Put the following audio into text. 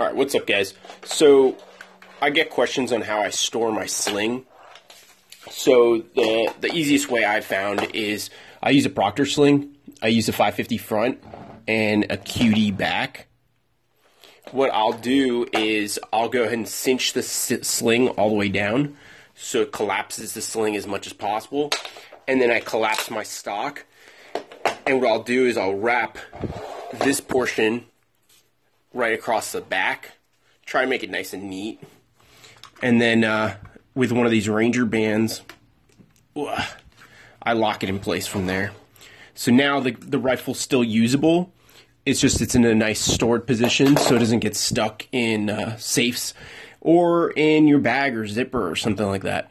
All right, what's up, guys? So, I get questions on how I store my sling. So, the the easiest way I found is I use a Proctor sling. I use a 550 front and a QD back. What I'll do is I'll go ahead and cinch the sling all the way down so it collapses the sling as much as possible. And then I collapse my stock. And what I'll do is I'll wrap this portion right across the back. Try to make it nice and neat. And then uh, with one of these Ranger bands, I lock it in place from there. So now the, the rifle's still usable. It's just it's in a nice stored position so it doesn't get stuck in uh, safes or in your bag or zipper or something like that.